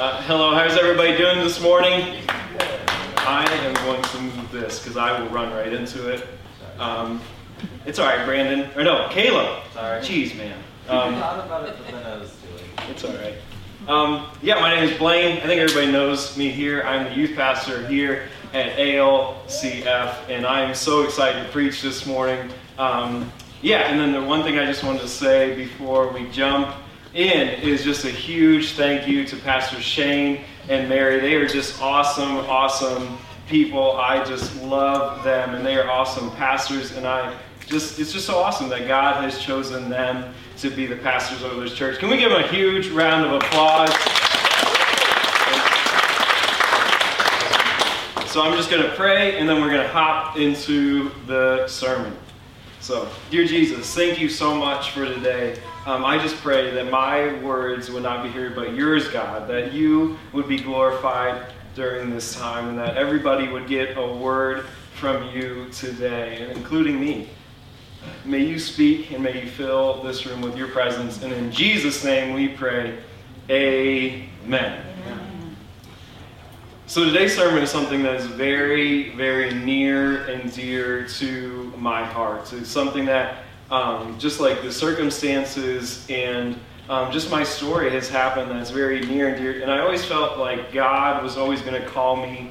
Uh, hello, how's everybody doing this morning? I am going to move this because I will run right into it. Um, it's all right, Brandon. Or no, Caleb. Sorry. Jeez, man. I Um, thought about it, but then I was doing. it's all right. Um, yeah, my name is Blaine. I think everybody knows me here. I'm the youth pastor here at ALCF, and I am so excited to preach this morning. Um, yeah, and then the one thing I just wanted to say before we jump in is just a huge thank you to Pastor Shane and Mary. They are just awesome, awesome people. I just love them, and they are awesome pastors, and I just it's just so awesome that God has chosen them to be the pastors of this church. Can we give them a huge round of applause? So I'm just going to pray and then we're going to hop into the sermon. So, dear Jesus, thank you so much for today. Um, I just pray that my words would not be heard but yours, God, that you would be glorified during this time and that everybody would get a word from you today, including me. May you speak and may you fill this room with your presence. And in Jesus' name we pray, Amen. So today's sermon is something that is very, very near and dear to my heart. It's something that, um, just like the circumstances and um, just my story has happened that's very near and dear. And I always felt like God was always going to call me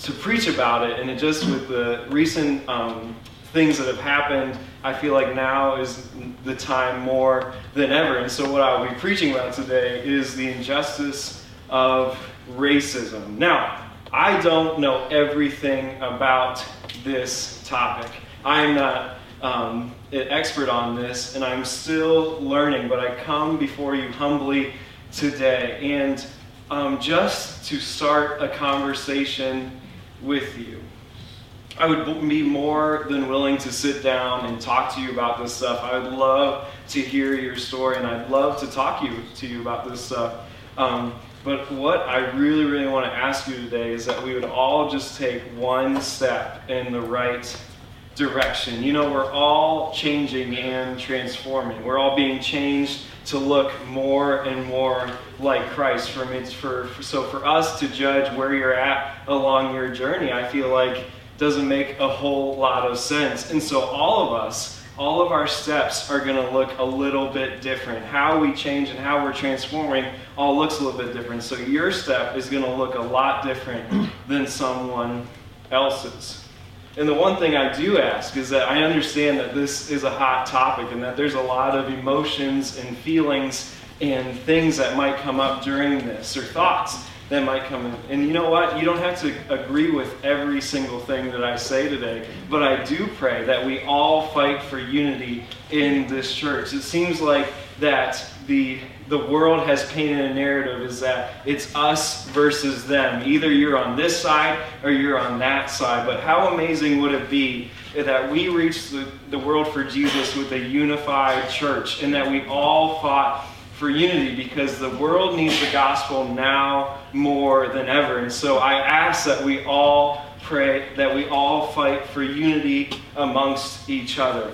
to preach about it. And it just with the recent um, things that have happened, I feel like now is the time more than ever. And so, what I'll be preaching about today is the injustice of racism. Now, I don't know everything about this topic. I am not um, an expert on this, and I'm still learning, but I come before you humbly today. And um, just to start a conversation with you. I would be more than willing to sit down and talk to you about this stuff. I would love to hear your story, and I'd love to talk you, to you about this stuff. Um, but what I really, really want to ask you today is that we would all just take one step in the right direction. You know, we're all changing and transforming. We're all being changed to look more and more like Christ. For, me, for, for so for us to judge where you're at along your journey, I feel like doesn't make a whole lot of sense. And so all of us, all of our steps are going to look a little bit different. How we change and how we're transforming all looks a little bit different. So your step is going to look a lot different than someone else's. And the one thing I do ask is that I understand that this is a hot topic and that there's a lot of emotions and feelings and things that might come up during this or thoughts that might come in. And you know what? You don't have to agree with every single thing that I say today, but I do pray that we all fight for unity in this church. It seems like that the the world has painted a narrative is that it's us versus them. Either you're on this side or you're on that side. But how amazing would it be that we reach the, the world for Jesus with a unified church and that we all fought for unity because the world needs the gospel now more than ever. And so I ask that we all pray, that we all fight for unity amongst each other,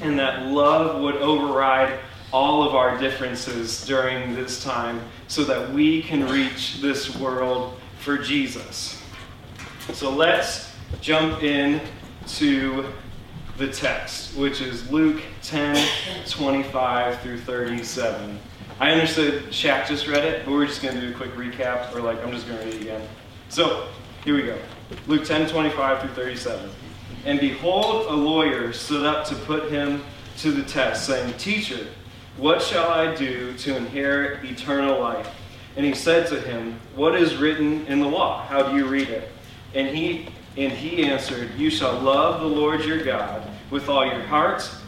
and that love would override all of our differences during this time so that we can reach this world for Jesus. So let's jump in to the text, which is Luke 10 25 through 37. I understood Shaq just read it, but we're just going to do a quick recap, or like I'm just going to read it again. So, here we go Luke 10 25 through 37. And behold, a lawyer stood up to put him to the test, saying, Teacher, what shall I do to inherit eternal life? And he said to him, What is written in the law? How do you read it? And he and he answered, You shall love the Lord your God with all your heart,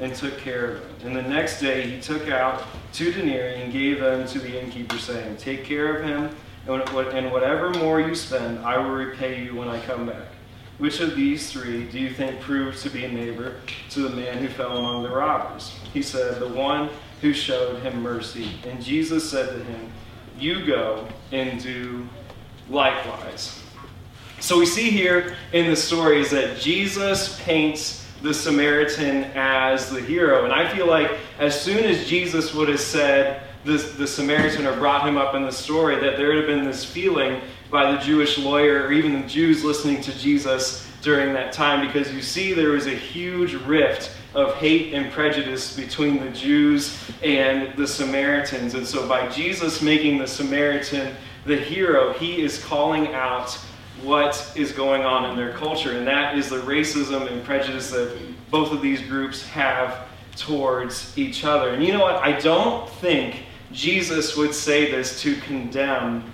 and took care of him. And the next day he took out two denarii and gave them to the innkeeper, saying, "Take care of him, and whatever more you spend, I will repay you when I come back." Which of these three do you think proved to be a neighbor to the man who fell among the robbers? He said, The one who showed him mercy. And Jesus said to him, You go and do likewise. So we see here in the story is that Jesus paints the Samaritan as the hero. And I feel like as soon as Jesus would have said the, the Samaritan or brought him up in the story, that there would have been this feeling by the Jewish lawyer or even the Jews listening to Jesus during that time because you see there was a huge rift of hate and prejudice between the Jews and the Samaritans. And so, by Jesus making the Samaritan the hero, he is calling out what is going on in their culture. And that is the racism and prejudice that both of these groups have towards each other. And you know what? I don't think Jesus would say this to condemn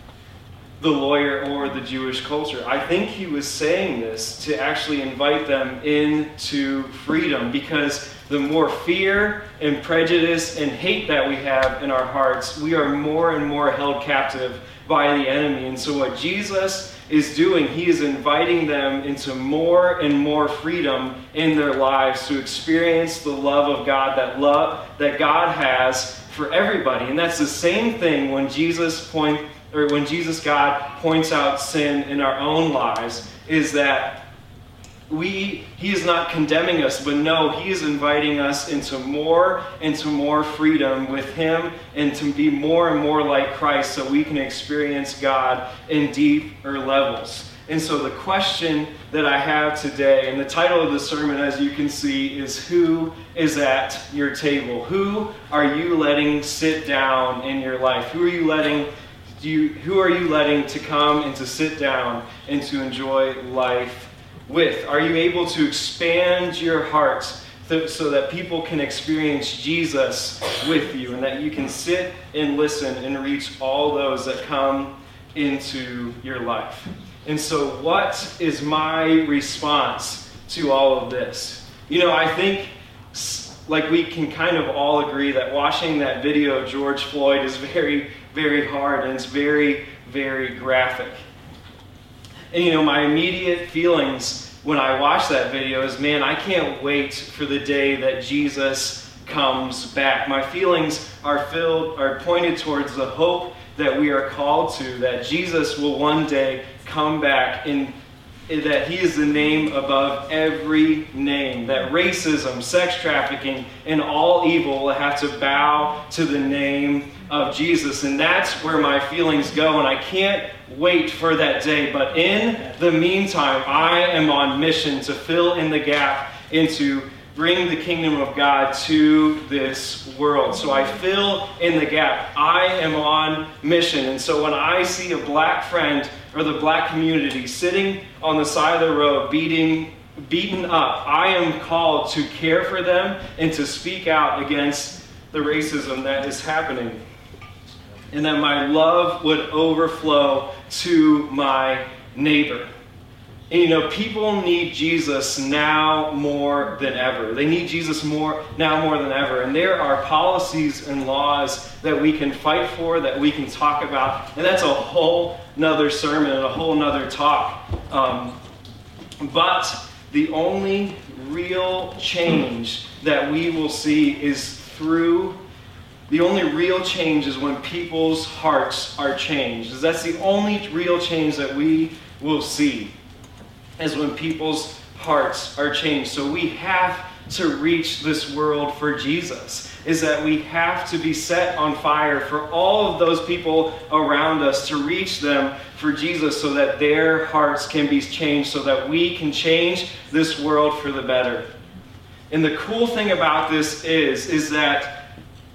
the lawyer or the Jewish culture. I think he was saying this to actually invite them into freedom because the more fear and prejudice and hate that we have in our hearts, we are more and more held captive by the enemy. And so, what Jesus is doing, he is inviting them into more and more freedom in their lives to experience the love of God, that love that God has for everybody. And that's the same thing when Jesus point or when Jesus God points out sin in our own lives is that we he is not condemning us but no he is inviting us into more into more freedom with him and to be more and more like christ so we can experience god in deeper levels. And so the question that i have today and the title of the sermon as you can see is who is at your table? Who are you letting sit down in your life? Who are you letting you, who are you letting to come and to sit down and to enjoy life with? Are you able to expand your heart so that people can experience Jesus with you and that you can sit and listen and reach all those that come into your life? And so, what is my response to all of this? You know, I think like we can kind of all agree that watching that video of George Floyd is very very hard and it's very, very graphic. And you know, my immediate feelings when I watch that video is man, I can't wait for the day that Jesus comes back. My feelings are filled, are pointed towards the hope that we are called to, that Jesus will one day come back and that he is the name above every name, that racism, sex trafficking, and all evil will have to bow to the name of Jesus. And that's where my feelings go, and I can't wait for that day. But in the meantime, I am on mission to fill in the gap into bring the kingdom of God to this world. So I fill in the gap. I am on mission. And so when I see a black friend or the black community sitting on the side of the road beating beaten up, I am called to care for them and to speak out against the racism that is happening. And that my love would overflow to my neighbor. And you know, people need Jesus now more than ever. They need Jesus more now more than ever. And there are policies and laws that we can fight for, that we can talk about. And that's a whole nother sermon and a whole nother talk. Um, but the only real change that we will see is through the only real change is when people's hearts are changed. That's the only real change that we will see is when people's hearts are changed. So we have to reach this world for Jesus. Is that we have to be set on fire for all of those people around us to reach them for Jesus so that their hearts can be changed, so that we can change this world for the better. And the cool thing about this is, is that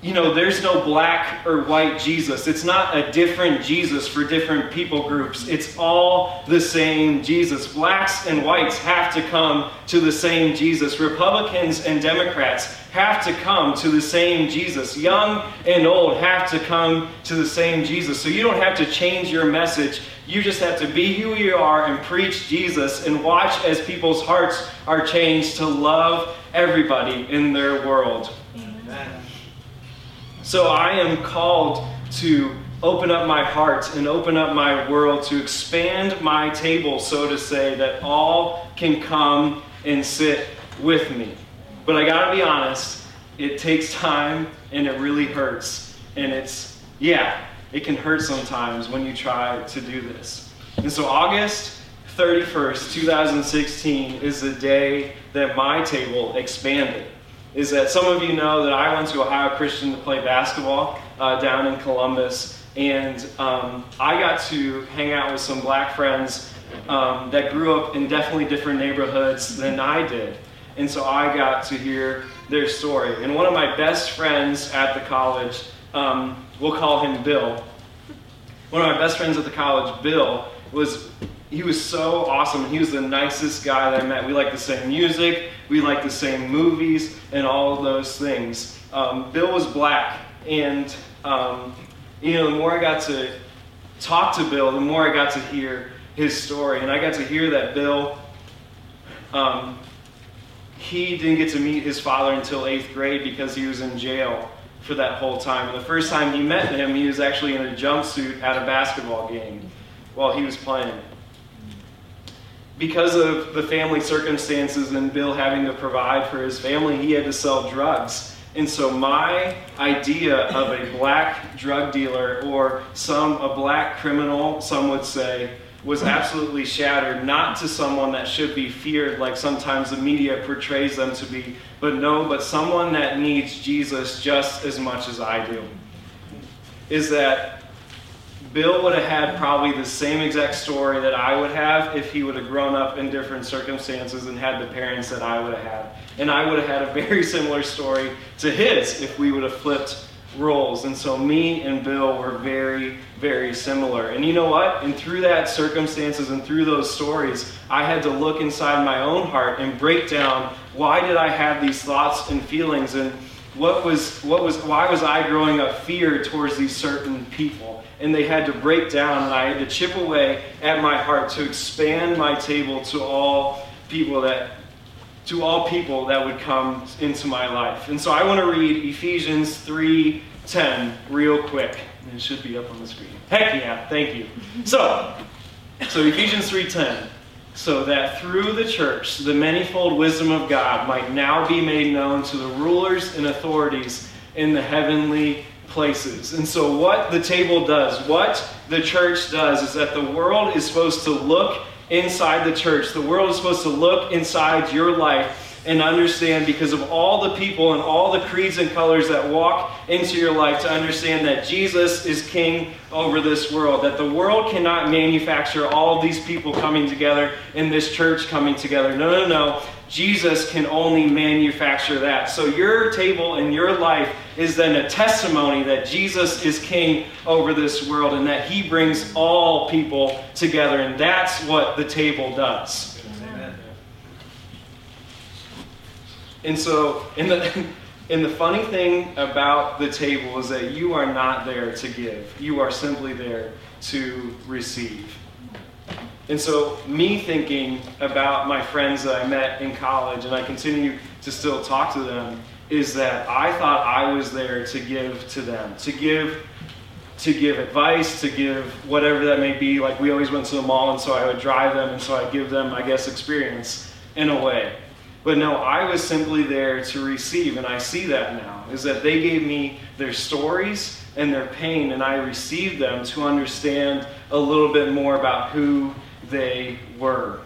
you know, there's no black or white Jesus. It's not a different Jesus for different people groups. It's all the same Jesus. Blacks and whites have to come to the same Jesus. Republicans and Democrats have to come to the same Jesus. Young and old have to come to the same Jesus. So you don't have to change your message. You just have to be who you are and preach Jesus and watch as people's hearts are changed to love everybody in their world. So I am called to open up my heart and open up my world, to expand my table, so to say, that all can come and sit with me. But I gotta be honest, it takes time and it really hurts. And it's, yeah, it can hurt sometimes when you try to do this. And so, August 31st, 2016, is the day that my table expanded is that some of you know that I went to Ohio Christian to play basketball uh, down in Columbus, and um, I got to hang out with some black friends um, that grew up in definitely different neighborhoods than I did. And so I got to hear their story. And one of my best friends at the college, um, we'll call him Bill. One of my best friends at the college, Bill, was he was so awesome. He was the nicest guy that I met. We liked the same music, we liked the same movies, and all those things. Um, Bill was black, and um, you know, the more I got to talk to Bill, the more I got to hear his story, and I got to hear that Bill. Um, he didn't get to meet his father until eighth grade because he was in jail for that whole time. And the first time he met him, he was actually in a jumpsuit at a basketball game while he was playing because of the family circumstances and Bill having to provide for his family, he had to sell drugs. And so my idea of a black drug dealer or some a black criminal, some would say, was absolutely shattered, not to someone that should be feared like sometimes the media portrays them to be, but no, but someone that needs Jesus just as much as I do. Is that Bill would have had probably the same exact story that I would have if he would have grown up in different circumstances and had the parents that I would have had. And I would have had a very similar story to his if we would have flipped roles. And so me and Bill were very, very similar. And you know what? And through that circumstances and through those stories, I had to look inside my own heart and break down why did I have these thoughts and feelings and what was what was why was I growing up fear towards these certain people? And they had to break down, and I had to chip away at my heart to expand my table to all people that to all people that would come into my life. And so I want to read Ephesians 3:10 real quick. And It should be up on the screen. Heck yeah, thank you. So, so Ephesians 3:10 so that through the church the manifold wisdom of God might now be made known to the rulers and authorities in the heavenly places. And so, what the table does, what the church does, is that the world is supposed to look inside the church. The world is supposed to look inside your life and understand because of all the people and all the creeds and colors that walk into your life to understand that Jesus is king over this world. That the world cannot manufacture all these people coming together in this church coming together. No, no, no. Jesus can only manufacture that. So your table and your life is then a testimony that Jesus is king over this world and that he brings all people together. And that's what the table does. And so, in the, and the funny thing about the table is that you are not there to give, you are simply there to receive. And so, me thinking about my friends that I met in college, and I continue to still talk to them, is that I thought I was there to give to them, to give to give advice, to give whatever that may be. Like we always went to the mall, and so I would drive them, and so I give them, I guess, experience in a way. But no, I was simply there to receive, and I see that now, is that they gave me their stories and their pain, and I received them to understand a little bit more about who they were.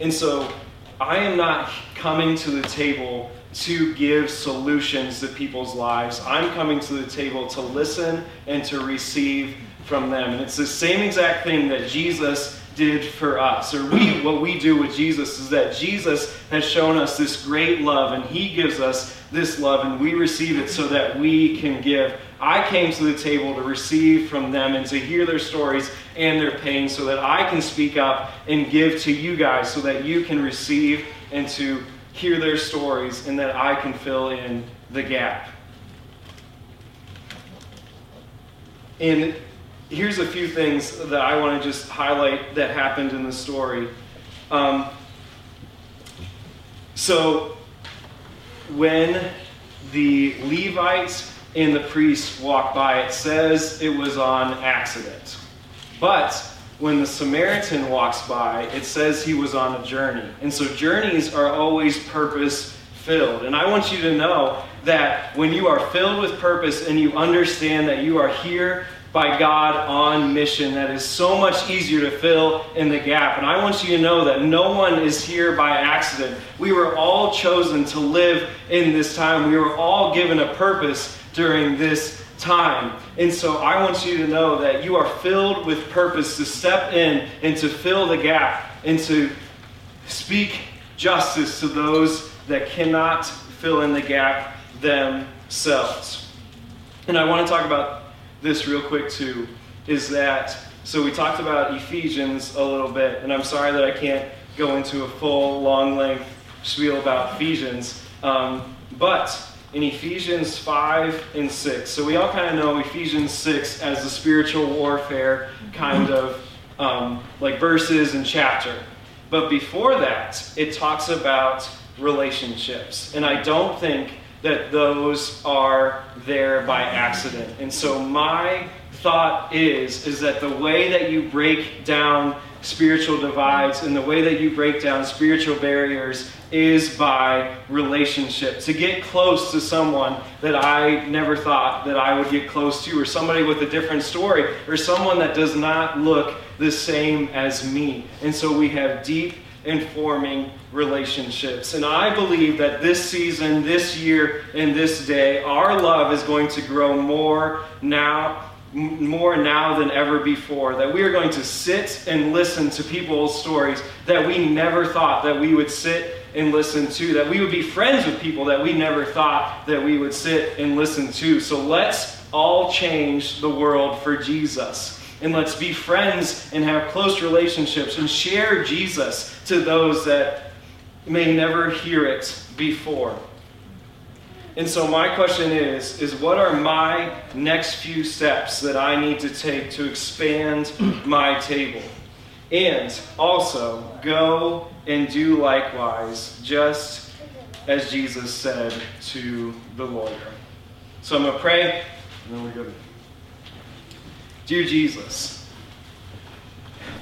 And so I am not coming to the table to give solutions to people's lives. I'm coming to the table to listen and to receive from them. And it's the same exact thing that Jesus did for us, or we, what we do with Jesus, is that Jesus has shown us this great love, and He gives us this love and we receive it so that we can give. I came to the table to receive from them and to hear their stories and their pain so that I can speak up and give to you guys so that you can receive and to hear their stories and that I can fill in the gap. And here's a few things that I want to just highlight that happened in the story. Um, so, when the Levites and the priests walked by, it says it was on accident. But when the Samaritan walks by, it says he was on a journey. And so journeys are always purpose filled. And I want you to know that when you are filled with purpose and you understand that you are here by God on mission, that is so much easier to fill in the gap. And I want you to know that no one is here by accident. We were all chosen to live in this time, we were all given a purpose during this time. And so I want you to know that you are filled with purpose to step in and to fill the gap and to speak justice to those that cannot fill in the gap themselves. And I want to talk about this real quick too is that so we talked about Ephesians a little bit, and I'm sorry that I can't go into a full, long length spiel about Ephesians. Um, but in Ephesians 5 and 6. So we all kind of know Ephesians 6 as the spiritual warfare kind of um, like verses and chapter. But before that, it talks about relationships. And I don't think that those are there by accident. And so my thought is is that the way that you break down spiritual divides and the way that you break down spiritual barriers is by relationship. To get close to someone that I never thought that I would get close to, or somebody with a different story, or someone that does not look the same as me. And so we have deep informing relationships. And I believe that this season, this year, and this day, our love is going to grow more now more now than ever before. That we are going to sit and listen to people's stories that we never thought that we would sit and listen to. That we would be friends with people that we never thought that we would sit and listen to. So let's all change the world for Jesus. And let's be friends and have close relationships and share Jesus to those that may never hear it before. And so my question is is what are my next few steps that I need to take to expand my table? And also go and do likewise, just as Jesus said to the lawyer. So I'm going to pray, and then going to. Dear Jesus,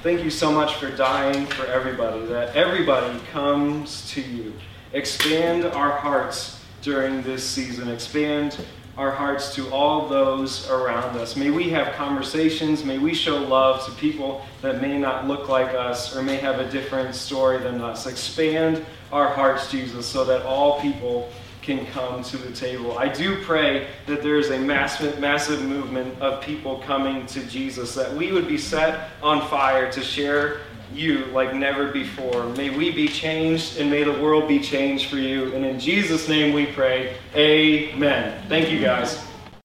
thank you so much for dying for everybody, that everybody comes to you. Expand our hearts during this season. Expand our hearts to all those around us. May we have conversations. May we show love to people that may not look like us or may have a different story than us. Expand our hearts, Jesus, so that all people can come to the table. I do pray that there is a massive, massive movement of people coming to Jesus, that we would be set on fire to share you like never before. May we be changed and may the world be changed for you. And in Jesus' name we pray, Amen. Thank you guys.